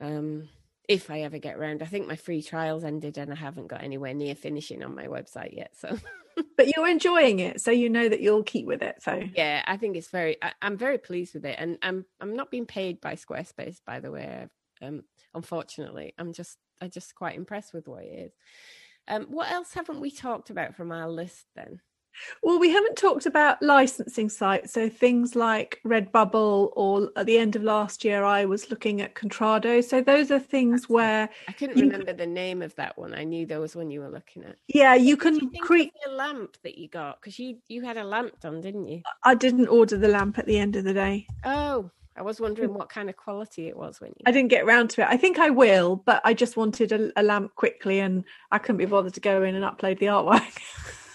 Um, if I ever get around, I think my free trials ended and I haven't got anywhere near finishing on my website yet. So (laughs) but you're enjoying it so you know that you'll keep with it so yeah i think it's very I, am very pleased with it and i'm i'm not being paid by squarespace by the way um unfortunately i'm just i'm just quite impressed with what it is um what else haven't we talked about from our list then well, we haven't talked about licensing sites, so things like Redbubble, or at the end of last year, I was looking at Contrado. So those are things where I couldn't remember the name of that one. I knew there was one you were looking at. Yeah, you can create a lamp that you got because you you had a lamp done, didn't you? I didn't order the lamp at the end of the day. Oh, I was wondering mm. what kind of quality it was when you. I didn't get around to it. I think I will, but I just wanted a, a lamp quickly, and I couldn't be bothered to go in and upload the artwork. (laughs)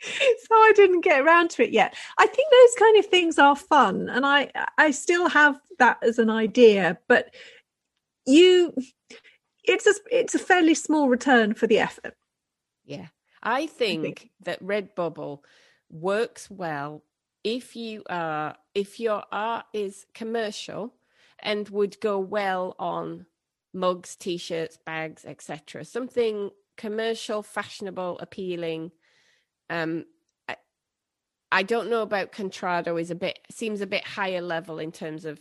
(laughs) so I didn't get around to it yet. I think those kind of things are fun, and I I still have that as an idea, but you, it's a it's a fairly small return for the effort. Yeah, I think, I think. that Redbubble works well if you are if your art is commercial and would go well on mugs, t-shirts, bags, etc. Something commercial, fashionable, appealing um, I, I don't know about Contrado. Is a bit seems a bit higher level in terms of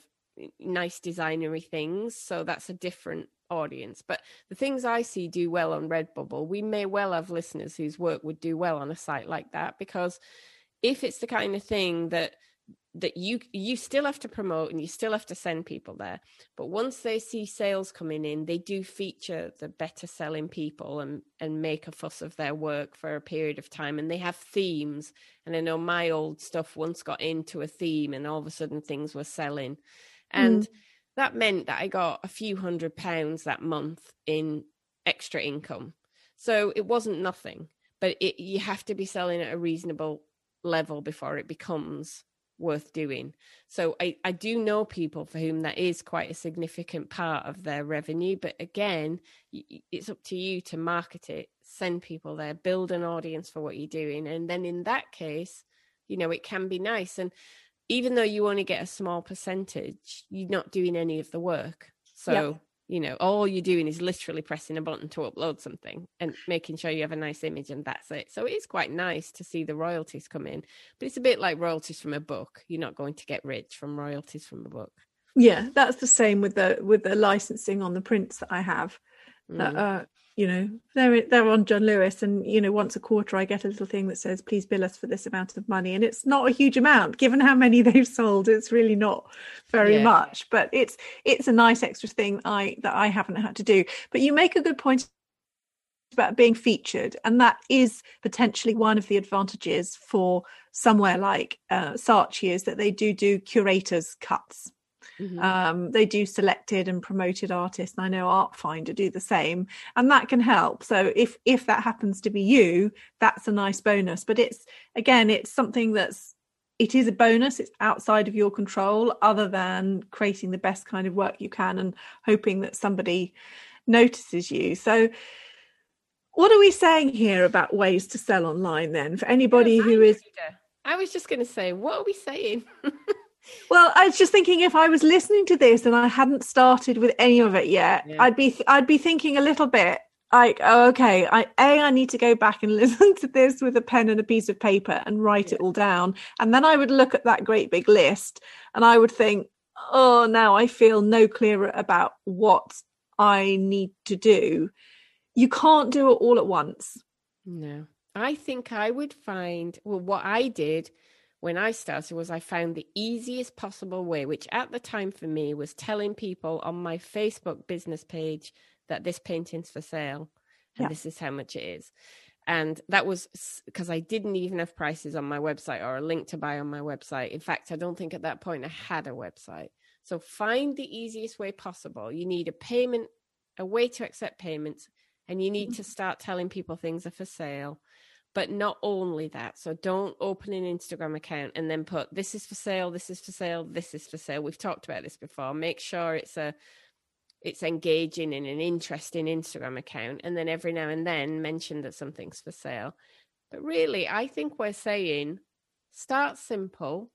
nice designery things. So that's a different audience. But the things I see do well on Redbubble, we may well have listeners whose work would do well on a site like that because if it's the kind of thing that that you you still have to promote and you still have to send people there. But once they see sales coming in they do feature the better selling people and and make a fuss of their work for a period of time. And they have themes. And i know my old stuff once got into a theme and all of a sudden things were selling. And mm. that meant that i got a few hundred pounds that month in extra income. So it wasn't nothing but it, you have to be selling at a reasonable level before it becomes worth doing. So I, I do know people for whom that is quite a significant part of their revenue. But again, it's up to you to market it, send people there, build an audience for what you're doing. And then in that case, you know, it can be nice. And even though you only get a small percentage, you're not doing any of the work. So you know all you're doing is literally pressing a button to upload something and making sure you have a nice image and that's it. So it is quite nice to see the royalties come in but it's a bit like royalties from a book. You're not going to get rich from royalties from a book. Yeah that's the same with the with the licensing on the prints that i have that mm. uh you know they're they're on John Lewis and you know once a quarter I get a little thing that says please bill us for this amount of money. And it's not a huge amount given how many (laughs) they've sold it's really not very yeah. much. But it's it's a nice extra thing I that I haven't had to do. But you make a good point about being featured and that is potentially one of the advantages for somewhere like uh, Saatchi is that they do do curators cuts Mm-hmm. Um, they do selected and promoted artists. And I know Artfinder do the same, and that can help. So if if that happens to be you, that's a nice bonus. But it's again, it's something that's it is a bonus. It's outside of your control, other than creating the best kind of work you can and hoping that somebody notices you. So what are we saying here about ways to sell online then for anybody yeah, who is I was just going to say, what are we saying? (laughs) well, I was just thinking if I was listening to this and I hadn't started with any of it yet, yeah. I'd be I'd be thinking a little bit like, oh, okay, I a I need to go back and (laughs) listen to this with a pen and a piece of paper and write yeah. it all down, and then I would look at that great big list and I would think, oh, now I feel no clearer about what I need to do. You can't do it all at once. No. I think I would find, well, what I did when I started was I found the easiest possible way, which at the time for me was telling people on my Facebook business page that this painting's for sale and yeah. this is how much it is. And that was because I didn't even have prices on my website or a link to buy on my website. In fact, I don't think at that point I had a website. So find the easiest way possible. You need a payment, a way to accept payments, and you need to mm-hmm. start telling people things are for sale but not only that. So don't open an Instagram account and then put this is for sale, this is for sale, this is for sale. We've talked about this before. Make sure it's a it's engaging in an interesting Instagram account and then every now and then mention that something's for sale. But really, I think we're saying start simple,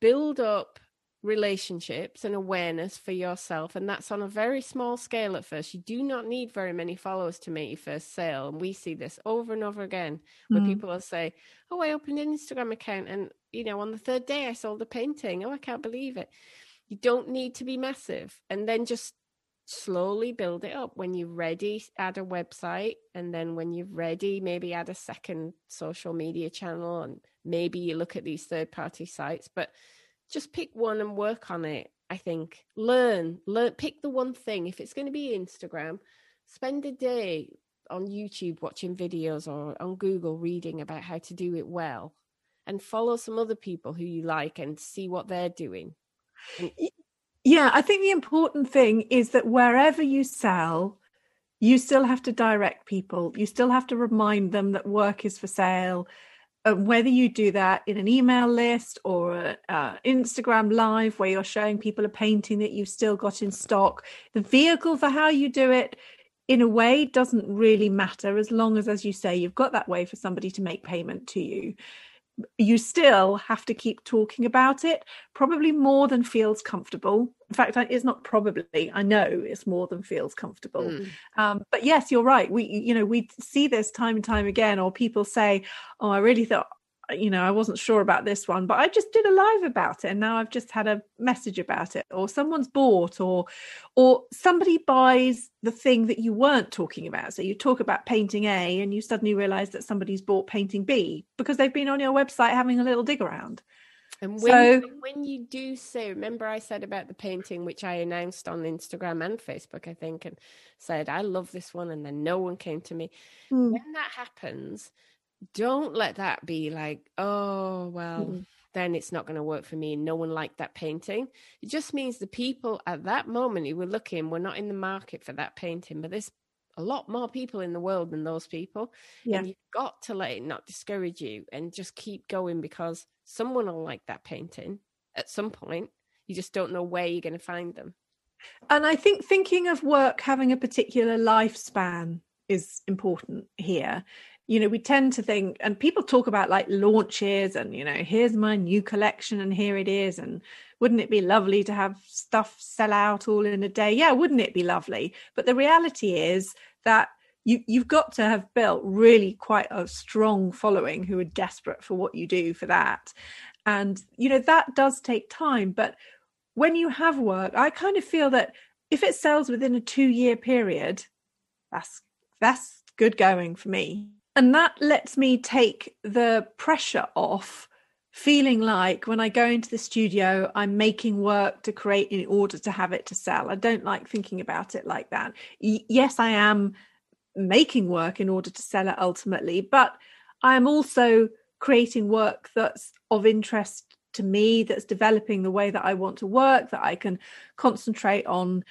build up relationships and awareness for yourself and that's on a very small scale at first. You do not need very many followers to make your first sale and we see this over and over again where mm. people will say oh i opened an instagram account and you know on the third day i sold a painting. Oh i can't believe it. You don't need to be massive and then just slowly build it up. When you're ready add a website and then when you're ready maybe add a second social media channel and maybe you look at these third party sites but just pick one and work on it. I think learn, learn, pick the one thing. If it's going to be Instagram, spend a day on YouTube watching videos or on Google reading about how to do it well and follow some other people who you like and see what they're doing. Yeah, I think the important thing is that wherever you sell, you still have to direct people. You still have to remind them that work is for sale uh, whether you do that in an email list or uh, Instagram live where you're showing people a painting that you've still got in stock, the vehicle for how you do it in a way doesn't really matter as long as as you say you've got that way for somebody to make payment to you you still have to keep talking about it, probably more than feels comfortable. In fact, it's not probably, I know it's more than feels comfortable. Mm. Um, but yes, you're right. We, you know, we see this time and time again, or people say, Oh, I really thought you know, I wasn't sure about this one, but I just did a live about it and now I've just had a message about it or someone's bought or or somebody buys the thing that you weren't talking about. So you talk about painting A and you suddenly realize that somebody's bought painting B because they've been on your website having a little dig around. And when, so, when you do say, remember I said about the painting, which I announced on Instagram and Facebook, I think, and said, I love this one. And then no one came to me. Hmm. When that happens, don't let that be like, oh, well, mm-hmm. then it's not going to work for me. No one liked that painting. It just means the people at that moment who were looking were not in the market for that painting, but there's a lot more people in the world than those people. Yeah. And you've got to let it not discourage you and just keep going because someone will like that painting at some point. You just don't know where you're going to find them. And I think thinking of work having a particular lifespan is important here you know we tend to think and people talk about like launches and you know here's my new collection and here it is and wouldn't it be lovely to have stuff sell out all in a day? Yeah wouldn't it be lovely? But the reality is that you you've got to have built really quite a strong following who are desperate for what you do for that. And you know that does take time but when you have work i kind of feel that if it sells within a 2 year period that's that's good going for me and that lets me take the pressure off feeling like when I go into the studio, I'm making work to create in order to have it to sell. I don't like thinking about it like that. Y- yes, I am making work in order to sell it ultimately, but I am also creating work that's of interest to me that's developing the way that I want to work, that I can concentrate on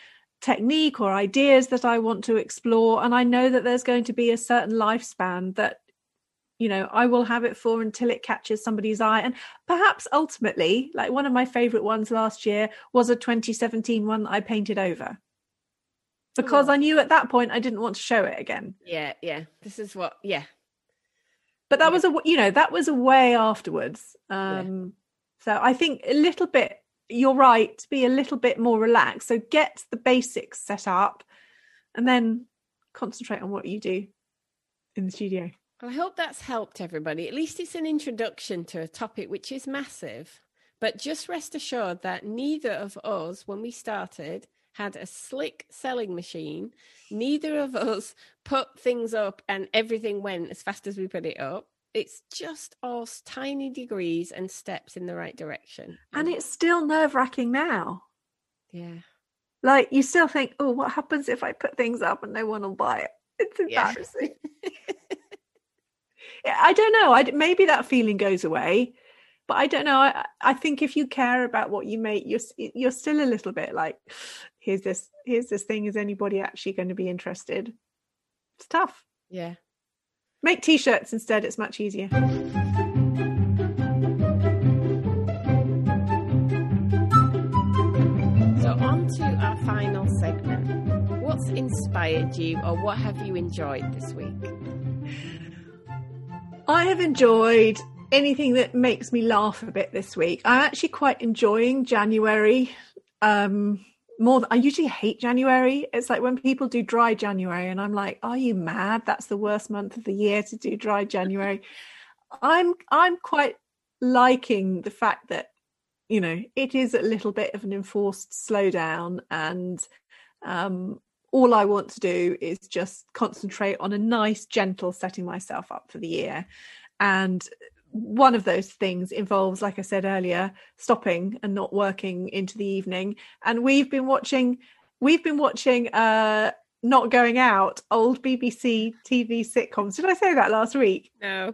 technique or ideas that I want to explore. And I know that there's going to be a certain lifespan that, you know, I will have it for until it catches somebody's eye. And perhaps ultimately, like one of my favorite ones last year was a 2017 one that I painted over because oh. I knew at that point I didn't want to show it again. Yeah, yeah. This is what, yeah. But that yeah. was a, you know, that was a way afterwards. Um, yeah. So I think a little bit you're right be a little bit more relaxed. So get the basics set up and then concentrate on what you do in the studio. I hope that's helped everybody. At least it's an introduction to a topic which is massive. But just rest assured that neither of us when we started had a slick selling machine. Neither of us put things up and everything went as fast as we put it up it's just all tiny degrees and steps in the right direction. And it's still nerve wracking now. Yeah. Like you still think, oh, what happens if I put things up and no one will buy it? It's embarrassing. (laughs) Yeah. I don't know. I maybe that feeling goes away, but I don't know. I I think if you care about what you make, you're you're still a little bit like, here's this here's this thing. Is anybody actually going to be interested? It's tough. Yeah. Make t shirts instead, it's much easier. So, on to our final segment. What's inspired you, or what have you enjoyed this week? I have enjoyed anything that makes me laugh a bit this week. I'm actually quite enjoying January. Um, more i usually hate january. It's like when people do dry january and i'm like are you mad? That's the worst month of the year to do dry january. I'm i'm quite liking the fact that you know it is a little bit of an enforced slowdown and um all i want to do is just concentrate on a nice gentle setting myself up for the year. And one of those things involves like i said earlier stopping and not working into the evening. And we've been watching we've been watching uh not going out old bbc tv sitcoms. Did i say that last week? No.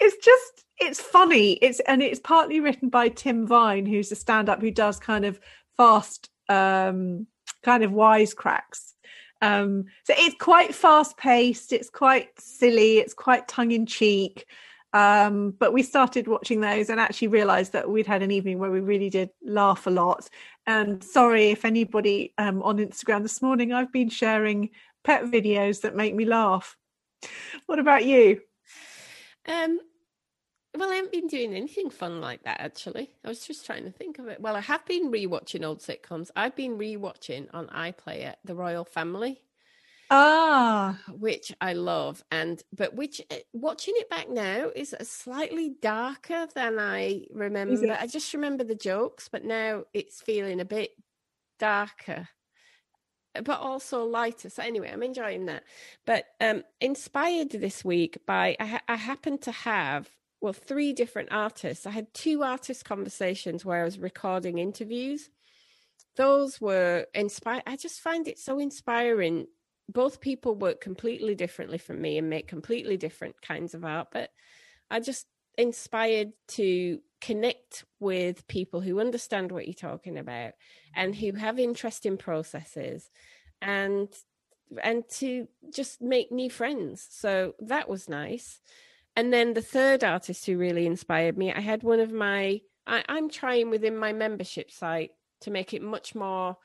It's just it's funny. It's and it's partly written by tim vine who's a stand-up who does kind of fast um kind of wisecracks. Um so it's quite fast paced it's quite silly. It's quite tongue-in-cheek um, but we started watching those and actually realized that we'd had an evening where we really did laugh a lot. And sorry if anybody um, on Instagram this morning, I've been sharing pet videos that make me laugh. What about you? Um, well, I haven't been doing anything fun like that actually. I was just trying to think of it. Well, I have been rewatching old sitcoms. I've been rewatching on iPlayer The Royal Family. Ah, which I love, and but which eh, watching it back now is slightly darker than I remember. I just remember the jokes, but now it's feeling a bit darker, but also lighter. So anyway, I'm enjoying that. But um, inspired this week by I, ha- I happened to have well three different artists. I had two artist conversations where I was recording interviews. Those were inspired. I just find it so inspiring both people work completely differently from me and make completely different kinds of art but i just inspired to connect with people who understand what you're talking about and who have interesting processes and and to just make new friends. So that was nice. And then the third artist who really inspired me i had one of my I, i'm trying within my membership site to make it much more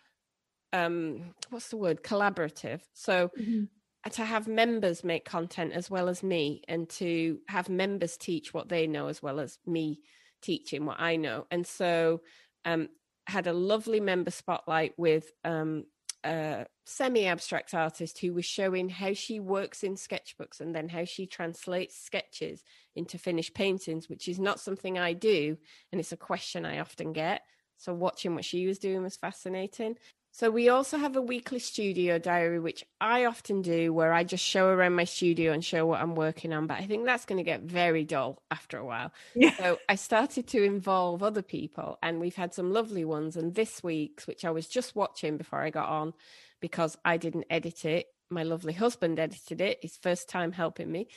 um what's the word? Collaborative. So mm-hmm. to have members make content as well as me and to have members teach what they know as well as me teaching what i know. And so um had a lovely member spotlight with um a semi-abstract artist who was showing how she works in sketchbooks and then how she translates sketches into finished paintings which is not something i do and it's a question i often get. So watching what she was doing was fascinating so we also have a weekly studio diary, which I often do, where I just show around my studio and show what I'm working on. But I think that's going to get very dull after a while. Yeah. So I started to involve other people, and we've had some lovely ones. And this week's, which I was just watching before I got on, because I didn't edit it, my lovely husband edited it. His first time helping me,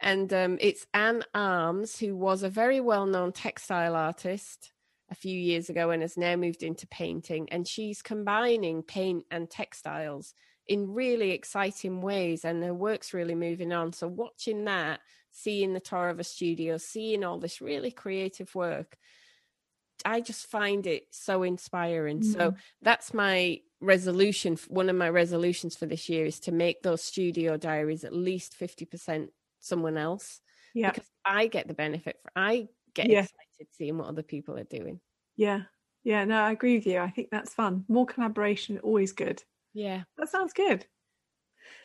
and um, it's Anne Arms, who was a very well-known textile artist a few years ago and has now moved into painting. And she's combining paint and textiles in really exciting ways, and her work's really moving on. So watching that, seeing the tour of a studio, seeing all this really creative work. I just find it so inspiring. Mm-hmm. So that's my resolution one of my resolutions for this year is to make those studio diaries at least 50% someone else yeah because i get the benefit for i get yeah. excited seeing what other people are doing yeah yeah no i agree with you i think that's fun more collaboration always good yeah that sounds good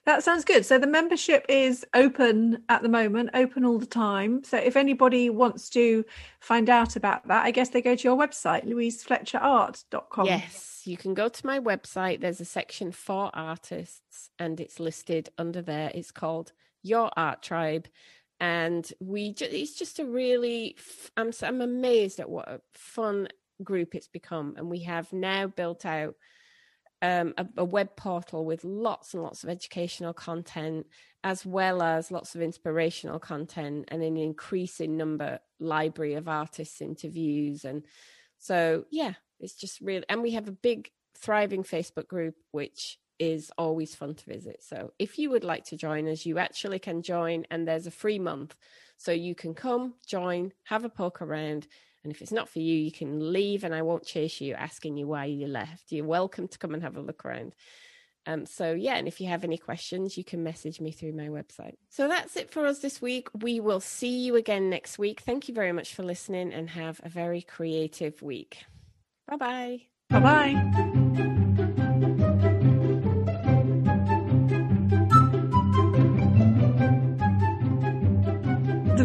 that sounds good. So the membership is open at the moment, open all the time. So if anybody wants to find out about that, I guess they go to your website, louisefletcherart.com. Yes, you can go to my website. There's a section for artists and it's listed under there. It's called Your Art Tribe. And we just, it's just a really, I'm, I'm amazed at what a fun group it's become. And we have now built out um, a, a, web portal with lots and lots of educational content, as well as lots of inspirational content, and an increasing number library of artists' interviews. And so, yeah, it's just really, and we have a big, thriving Facebook group, which is always fun to visit. So, if you would like to join us, you actually can join, and there's a free month. So, you can come, join, have a poke around, and if it's not for you, you can leave and I won't chase you asking you why you left. You're welcome to come and have a look around. Um, so, yeah, and if you have any questions, you can message me through my website. So, that's it for us this week. We will see you again next week. Thank you very much for listening and have a very creative week. Bye bye. Bye bye.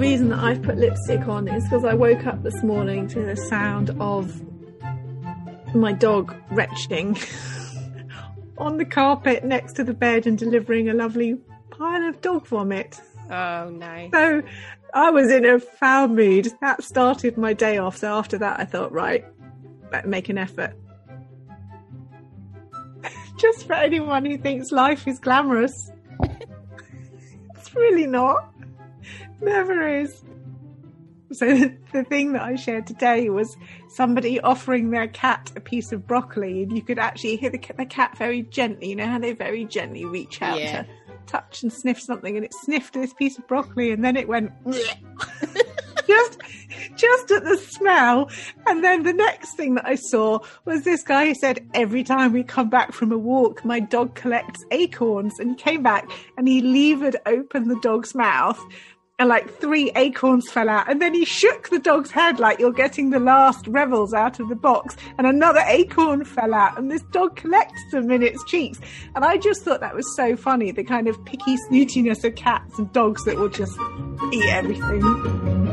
The reason that I've put lipstick on is because I woke up this morning to the sound of my dog retching (laughs) on the carpet next to the bed and delivering a lovely pile of dog vomit. Oh, nice. So I was in a foul mood. That started my day off. So after that, I thought, right, better make an effort. (laughs) Just for anyone who thinks life is glamorous, (laughs) it's really not. (laughs) Never is. So the thing that I shared today was somebody offering their cat a piece of broccoli, and you could actually hear the, the cat very gently. You know how they very gently reach out yeah. to touch and sniff something, and it sniffed this piece of broccoli, and then it went (laughs) just just at the smell. And then the next thing that I saw was this guy who said, Every time we come back from a walk, my dog collects acorns. And he came back and he levered open the dog's mouth and like three acorns fell out. And then he shook the dog's head like you're getting the last revels out of the box, and another acorn fell out, and this dog collects them in its cheeks. And I just thought that was so funny the kind of picky snootiness of cats and dogs that will just eat everything.